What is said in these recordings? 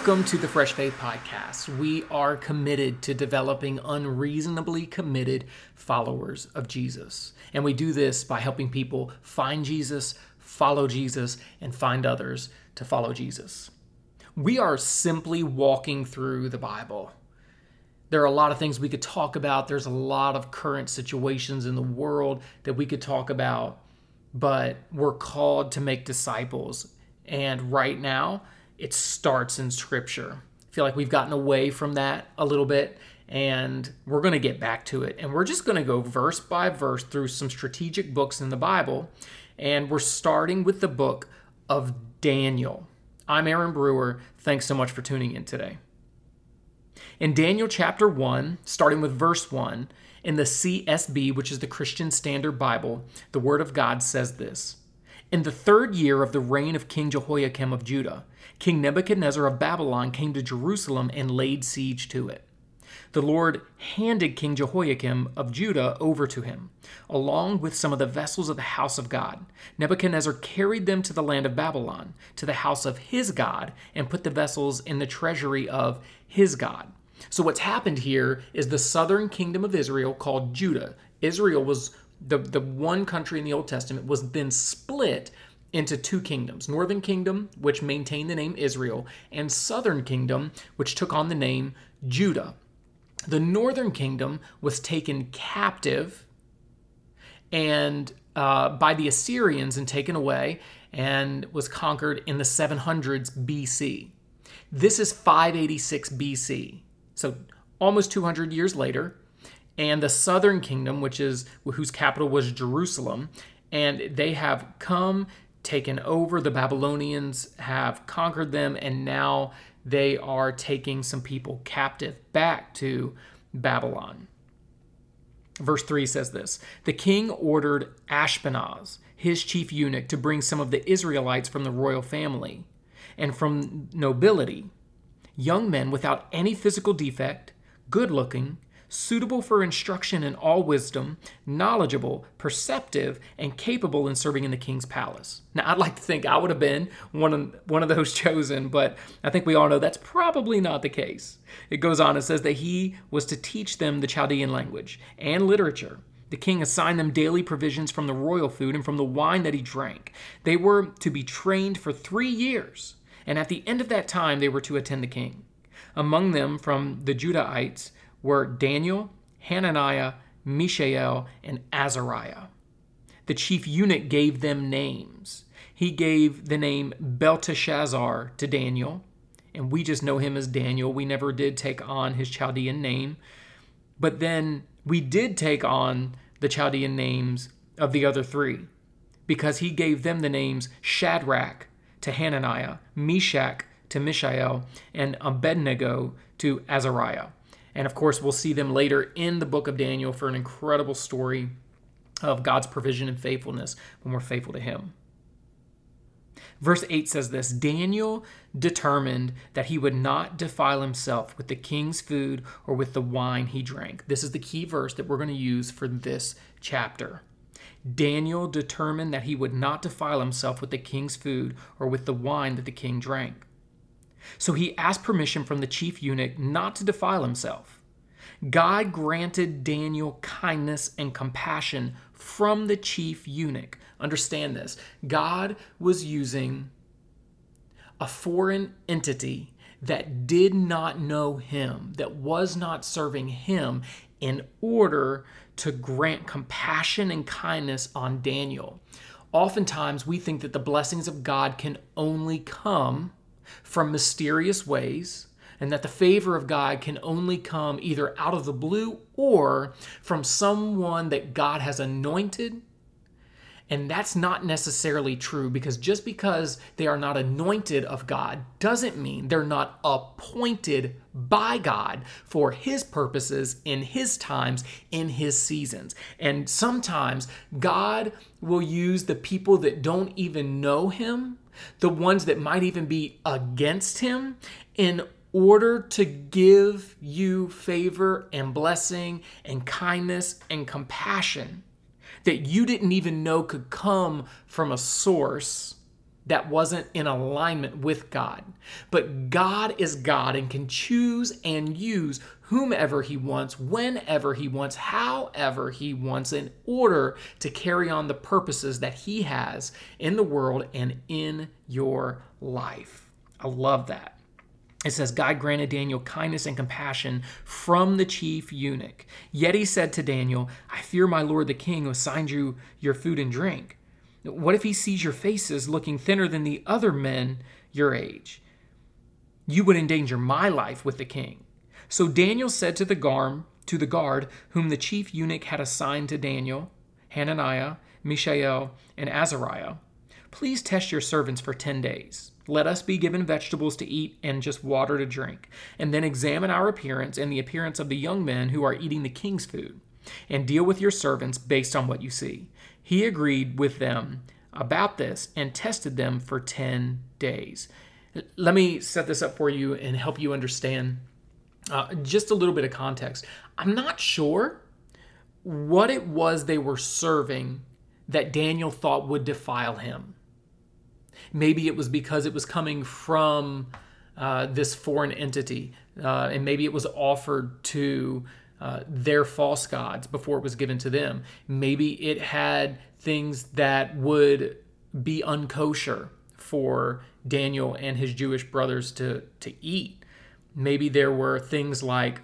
Welcome to the Fresh Faith Podcast. We are committed to developing unreasonably committed followers of Jesus. And we do this by helping people find Jesus, follow Jesus, and find others to follow Jesus. We are simply walking through the Bible. There are a lot of things we could talk about. There's a lot of current situations in the world that we could talk about, but we're called to make disciples. And right now, it starts in scripture. I feel like we've gotten away from that a little bit and we're going to get back to it. And we're just going to go verse by verse through some strategic books in the Bible. And we're starting with the book of Daniel. I'm Aaron Brewer. Thanks so much for tuning in today. In Daniel chapter 1, starting with verse 1, in the CSB, which is the Christian Standard Bible, the Word of God says this In the third year of the reign of King Jehoiakim of Judah, King Nebuchadnezzar of Babylon came to Jerusalem and laid siege to it. The Lord handed King Jehoiakim of Judah over to him, along with some of the vessels of the house of God. Nebuchadnezzar carried them to the land of Babylon, to the house of his God, and put the vessels in the treasury of his God. So, what's happened here is the southern kingdom of Israel, called Judah. Israel was the, the one country in the Old Testament, was then split into two kingdoms Northern Kingdom, which maintained the name Israel, and Southern Kingdom, which took on the name Judah. The Northern Kingdom was taken captive and uh, by the Assyrians and taken away and was conquered in the 700s BC. This is 586 BC, so almost 200 years later. And the Southern Kingdom, which is whose capital was Jerusalem, and they have come taken over. The Babylonians have conquered them, and now they are taking some people captive back to Babylon. Verse 3 says this The king ordered Ashpenaz, his chief eunuch, to bring some of the Israelites from the royal family and from nobility, young men without any physical defect, good looking, suitable for instruction in all wisdom, knowledgeable, perceptive, and capable in serving in the king's palace. Now, I'd like to think I would have been one of, one of those chosen, but I think we all know that's probably not the case. It goes on and says that he was to teach them the Chaldean language and literature. The king assigned them daily provisions from the royal food and from the wine that he drank. They were to be trained for three years, and at the end of that time, they were to attend the king. Among them, from the Judahites, were Daniel, Hananiah, Mishael, and Azariah. The chief eunuch gave them names. He gave the name Belteshazzar to Daniel, and we just know him as Daniel. We never did take on his Chaldean name. But then we did take on the Chaldean names of the other three because he gave them the names Shadrach to Hananiah, Meshach to Mishael, and Abednego to Azariah. And of course, we'll see them later in the book of Daniel for an incredible story of God's provision and faithfulness when we're faithful to Him. Verse 8 says this Daniel determined that he would not defile himself with the king's food or with the wine he drank. This is the key verse that we're going to use for this chapter. Daniel determined that he would not defile himself with the king's food or with the wine that the king drank. So he asked permission from the chief eunuch not to defile himself. God granted Daniel kindness and compassion from the chief eunuch. Understand this God was using a foreign entity that did not know him, that was not serving him, in order to grant compassion and kindness on Daniel. Oftentimes, we think that the blessings of God can only come from mysterious ways, and that the favor of God can only come either out of the blue or from someone that God has anointed. And that's not necessarily true because just because they are not anointed of God doesn't mean they're not appointed by God for His purposes in His times, in His seasons. And sometimes God will use the people that don't even know Him the ones that might even be against him, in order to give you favor and blessing and kindness and compassion that you didn't even know could come from a source that wasn't in alignment with God. But God is God and can choose and use whomever He wants, whenever He wants, however He wants, in order to carry on the purposes that He has in the world and in your life. I love that. It says, God granted Daniel kindness and compassion from the chief eunuch. Yet he said to Daniel, I fear my lord the king who assigned you your food and drink. What if he sees your faces looking thinner than the other men your age? You would endanger my life with the king. So Daniel said to the guard, to the guard whom the chief eunuch had assigned to Daniel, Hananiah, Mishael, and Azariah, Please test your servants for 10 days. Let us be given vegetables to eat and just water to drink, and then examine our appearance and the appearance of the young men who are eating the king's food, and deal with your servants based on what you see. He agreed with them about this and tested them for 10 days. Let me set this up for you and help you understand uh, just a little bit of context. I'm not sure what it was they were serving that Daniel thought would defile him. Maybe it was because it was coming from uh, this foreign entity, uh, and maybe it was offered to uh, their false gods before it was given to them. Maybe it had things that would be unkosher for Daniel and his Jewish brothers to, to eat. Maybe there were things like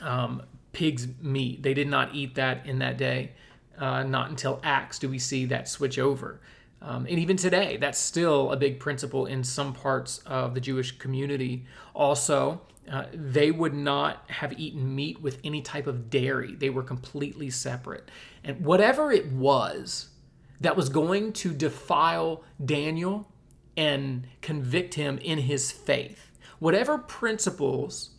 um, pig's meat. They did not eat that in that day. Uh, not until Acts do we see that switch over. Um, and even today, that's still a big principle in some parts of the Jewish community. Also, uh, they would not have eaten meat with any type of dairy. They were completely separate. And whatever it was that was going to defile Daniel and convict him in his faith, whatever principles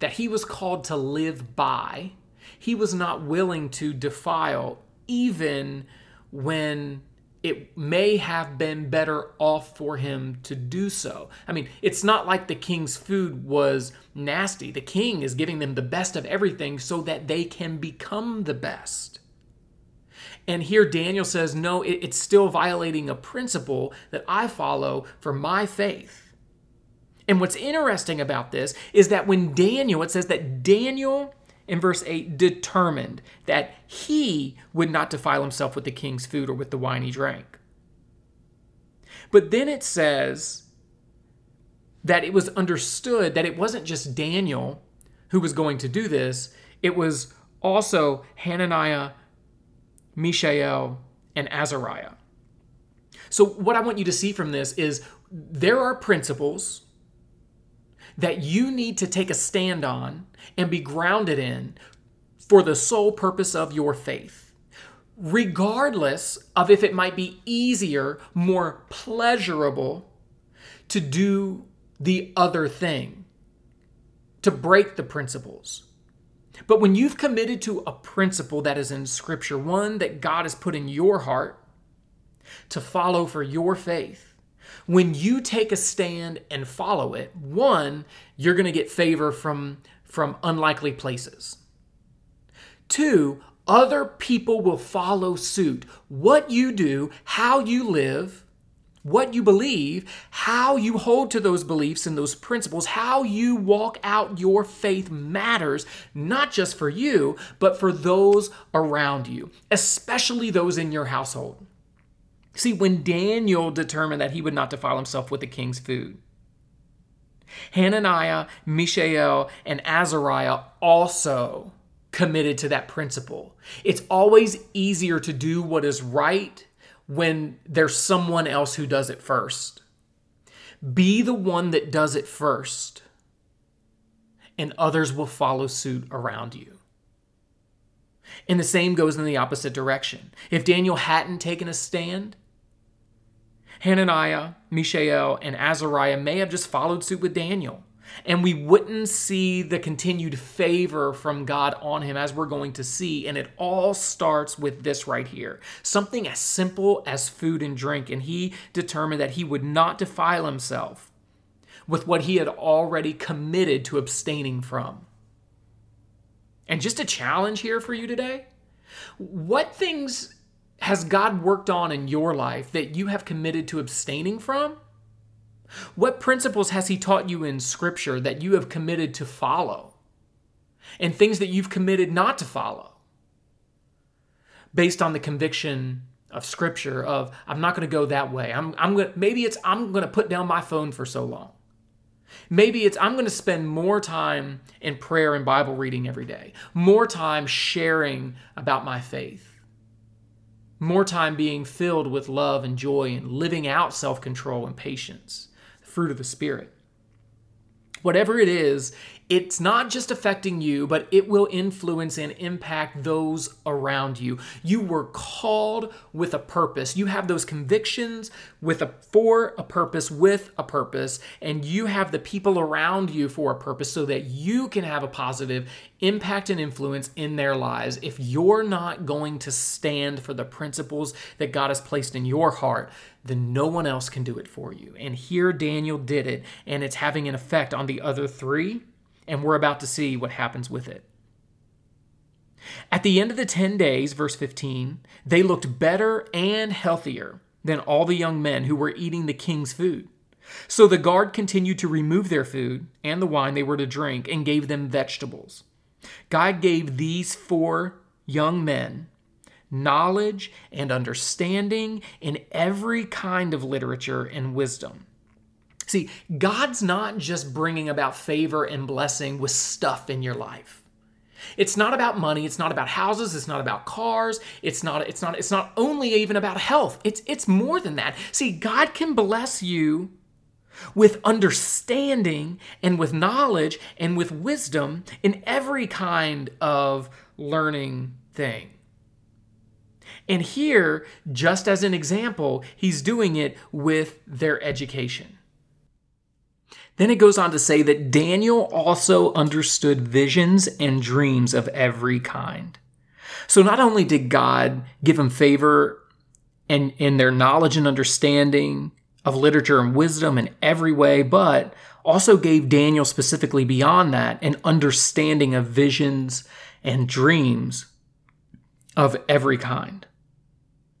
that he was called to live by, he was not willing to defile, even when it may have been better off for him to do so. I mean, it's not like the king's food was nasty. The king is giving them the best of everything so that they can become the best. And here Daniel says, no, it's still violating a principle that I follow for my faith. And what's interesting about this is that when Daniel, it says that Daniel in verse 8 determined that he would not defile himself with the king's food or with the wine he drank. But then it says that it was understood that it wasn't just Daniel who was going to do this, it was also Hananiah, Mishael, and Azariah. So, what I want you to see from this is there are principles that you need to take a stand on and be grounded in for the sole purpose of your faith. Regardless of if it might be easier, more pleasurable to do the other thing, to break the principles. But when you've committed to a principle that is in Scripture, one that God has put in your heart to follow for your faith, when you take a stand and follow it, one, you're going to get favor from, from unlikely places. Two, other people will follow suit. What you do, how you live, what you believe, how you hold to those beliefs and those principles, how you walk out your faith matters, not just for you, but for those around you, especially those in your household. See, when Daniel determined that he would not defile himself with the king's food, Hananiah, Mishael, and Azariah also committed to that principle. It's always easier to do what is right when there's someone else who does it first. Be the one that does it first, and others will follow suit around you. And the same goes in the opposite direction. If Daniel hadn't taken a stand, Hananiah, Mishael, and Azariah may have just followed suit with Daniel. And we wouldn't see the continued favor from God on him as we're going to see. And it all starts with this right here something as simple as food and drink. And he determined that he would not defile himself with what he had already committed to abstaining from. And just a challenge here for you today what things has God worked on in your life that you have committed to abstaining from? What principles has He taught you in Scripture that you have committed to follow? And things that you've committed not to follow? Based on the conviction of Scripture of, I'm not going to go that way. I'm, I'm going maybe it's, I'm going to put down my phone for so long. Maybe it's I'm going to spend more time in prayer and Bible reading every day, more time sharing about my faith, more time being filled with love and joy and living out self control and patience, the fruit of the Spirit. Whatever it is, it's not just affecting you, but it will influence and impact those around you. You were called with a purpose. You have those convictions with a for a purpose with a purpose, and you have the people around you for a purpose so that you can have a positive impact and influence in their lives. If you're not going to stand for the principles that God has placed in your heart, then no one else can do it for you. And here Daniel did it, and it's having an effect on the other three and we're about to see what happens with it. At the end of the 10 days, verse 15, they looked better and healthier than all the young men who were eating the king's food. So the guard continued to remove their food and the wine they were to drink and gave them vegetables. God gave these four young men knowledge and understanding in every kind of literature and wisdom. See, God's not just bringing about favor and blessing with stuff in your life. It's not about money, it's not about houses, it's not about cars, it's not it's not it's not only even about health. It's it's more than that. See, God can bless you with understanding and with knowledge and with wisdom in every kind of learning thing. And here, just as an example, he's doing it with their education. Then it goes on to say that Daniel also understood visions and dreams of every kind. So not only did God give him favor and in their knowledge and understanding of literature and wisdom in every way, but also gave Daniel specifically beyond that an understanding of visions and dreams of every kind.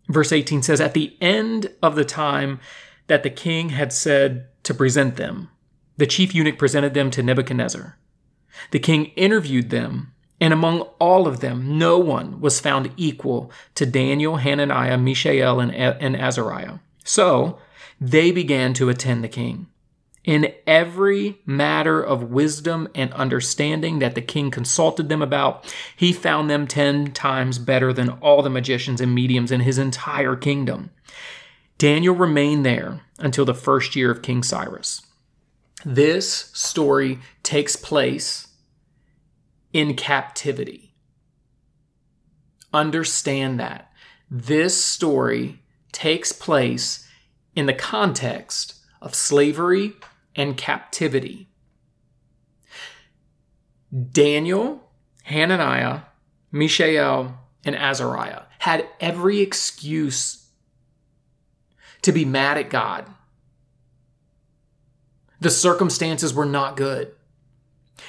Verse 18 says, At the end of the time that the king had said to present them, the chief eunuch presented them to Nebuchadnezzar. The king interviewed them, and among all of them, no one was found equal to Daniel, Hananiah, Mishael, and, and Azariah. So they began to attend the king. In every matter of wisdom and understanding that the king consulted them about, he found them ten times better than all the magicians and mediums in his entire kingdom. Daniel remained there until the first year of King Cyrus. This story takes place in captivity. Understand that. This story takes place in the context of slavery and captivity. Daniel, Hananiah, Mishael, and Azariah had every excuse to be mad at God the circumstances were not good.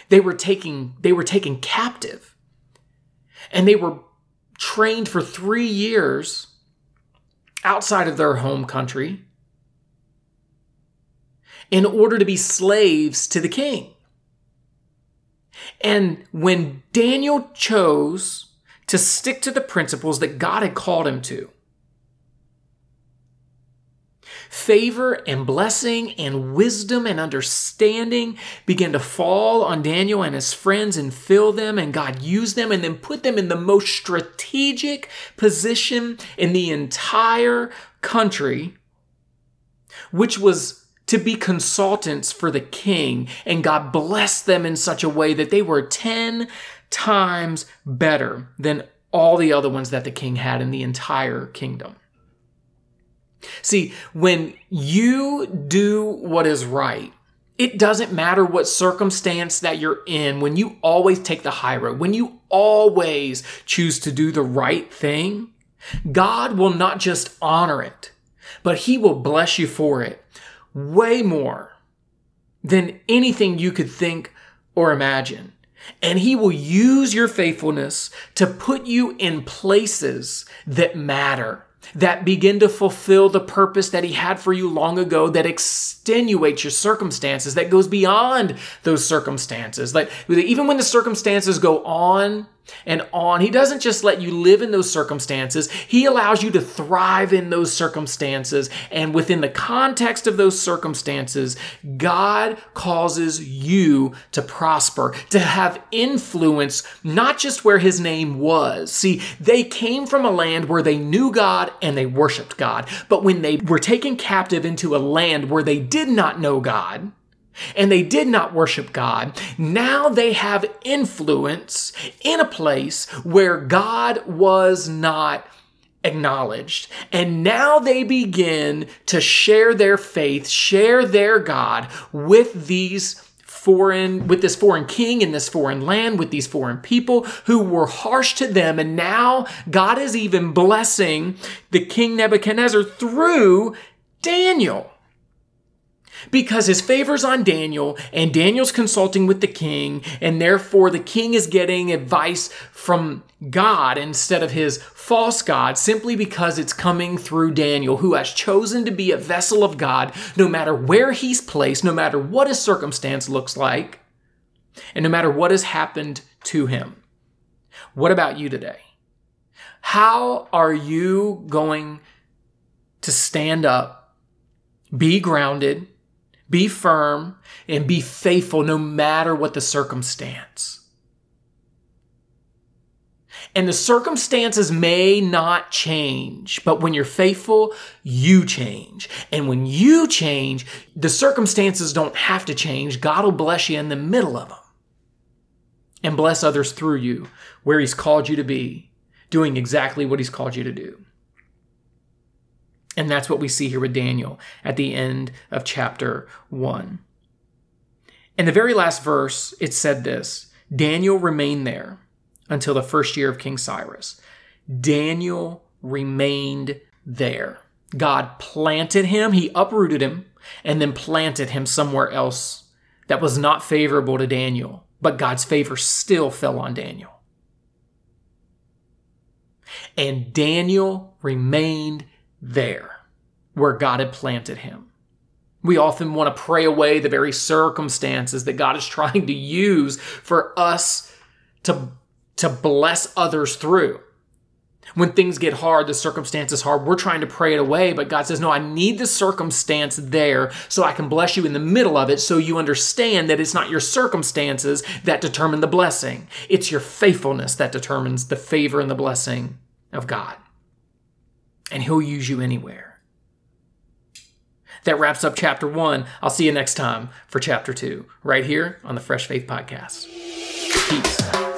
They were taking they were taken captive. And they were trained for 3 years outside of their home country in order to be slaves to the king. And when Daniel chose to stick to the principles that God had called him to, favor and blessing and wisdom and understanding began to fall on Daniel and his friends and fill them, and God used them and then put them in the most strategic position in the entire country, which was to be consultants for the king. And God blessed them in such a way that they were 10 times better than all the other ones that the king had in the entire kingdom. See, when you do what is right, it doesn't matter what circumstance that you're in, when you always take the high road, when you always choose to do the right thing, God will not just honor it, but He will bless you for it way more than anything you could think or imagine. And he will use your faithfulness to put you in places that matter, that begin to fulfill the purpose that he had for you long ago, that extenuates your circumstances, that goes beyond those circumstances. Like even when the circumstances go on and on. He doesn't just let you live in those circumstances, He allows you to thrive in those circumstances. And within the context of those circumstances, God causes you to prosper, to have influence, not just where His name was. See, they came from a land where they knew God and they worshiped God. But when they were taken captive into a land where they did not know God, and they did not worship God. Now they have influence in a place where God was not acknowledged. And now they begin to share their faith, share their God with these foreign with this foreign king in this foreign land with these foreign people who were harsh to them and now God is even blessing the king Nebuchadnezzar through Daniel because his favor's on Daniel, and Daniel's consulting with the king, and therefore the king is getting advice from God instead of his false God simply because it's coming through Daniel, who has chosen to be a vessel of God no matter where he's placed, no matter what his circumstance looks like, and no matter what has happened to him. What about you today? How are you going to stand up, be grounded, be firm and be faithful no matter what the circumstance. And the circumstances may not change, but when you're faithful, you change. And when you change, the circumstances don't have to change. God will bless you in the middle of them and bless others through you where He's called you to be, doing exactly what He's called you to do. And that's what we see here with Daniel at the end of chapter 1. In the very last verse, it said this Daniel remained there until the first year of King Cyrus. Daniel remained there. God planted him, he uprooted him, and then planted him somewhere else that was not favorable to Daniel. But God's favor still fell on Daniel. And Daniel remained there where God had planted him. We often want to pray away the very circumstances that God is trying to use for us to, to bless others through. When things get hard, the circumstance is hard, we're trying to pray it away, but God says, No, I need the circumstance there so I can bless you in the middle of it so you understand that it's not your circumstances that determine the blessing. It's your faithfulness that determines the favor and the blessing of God. And He'll use you anywhere. That wraps up chapter one. I'll see you next time for chapter two, right here on the Fresh Faith Podcast. Peace.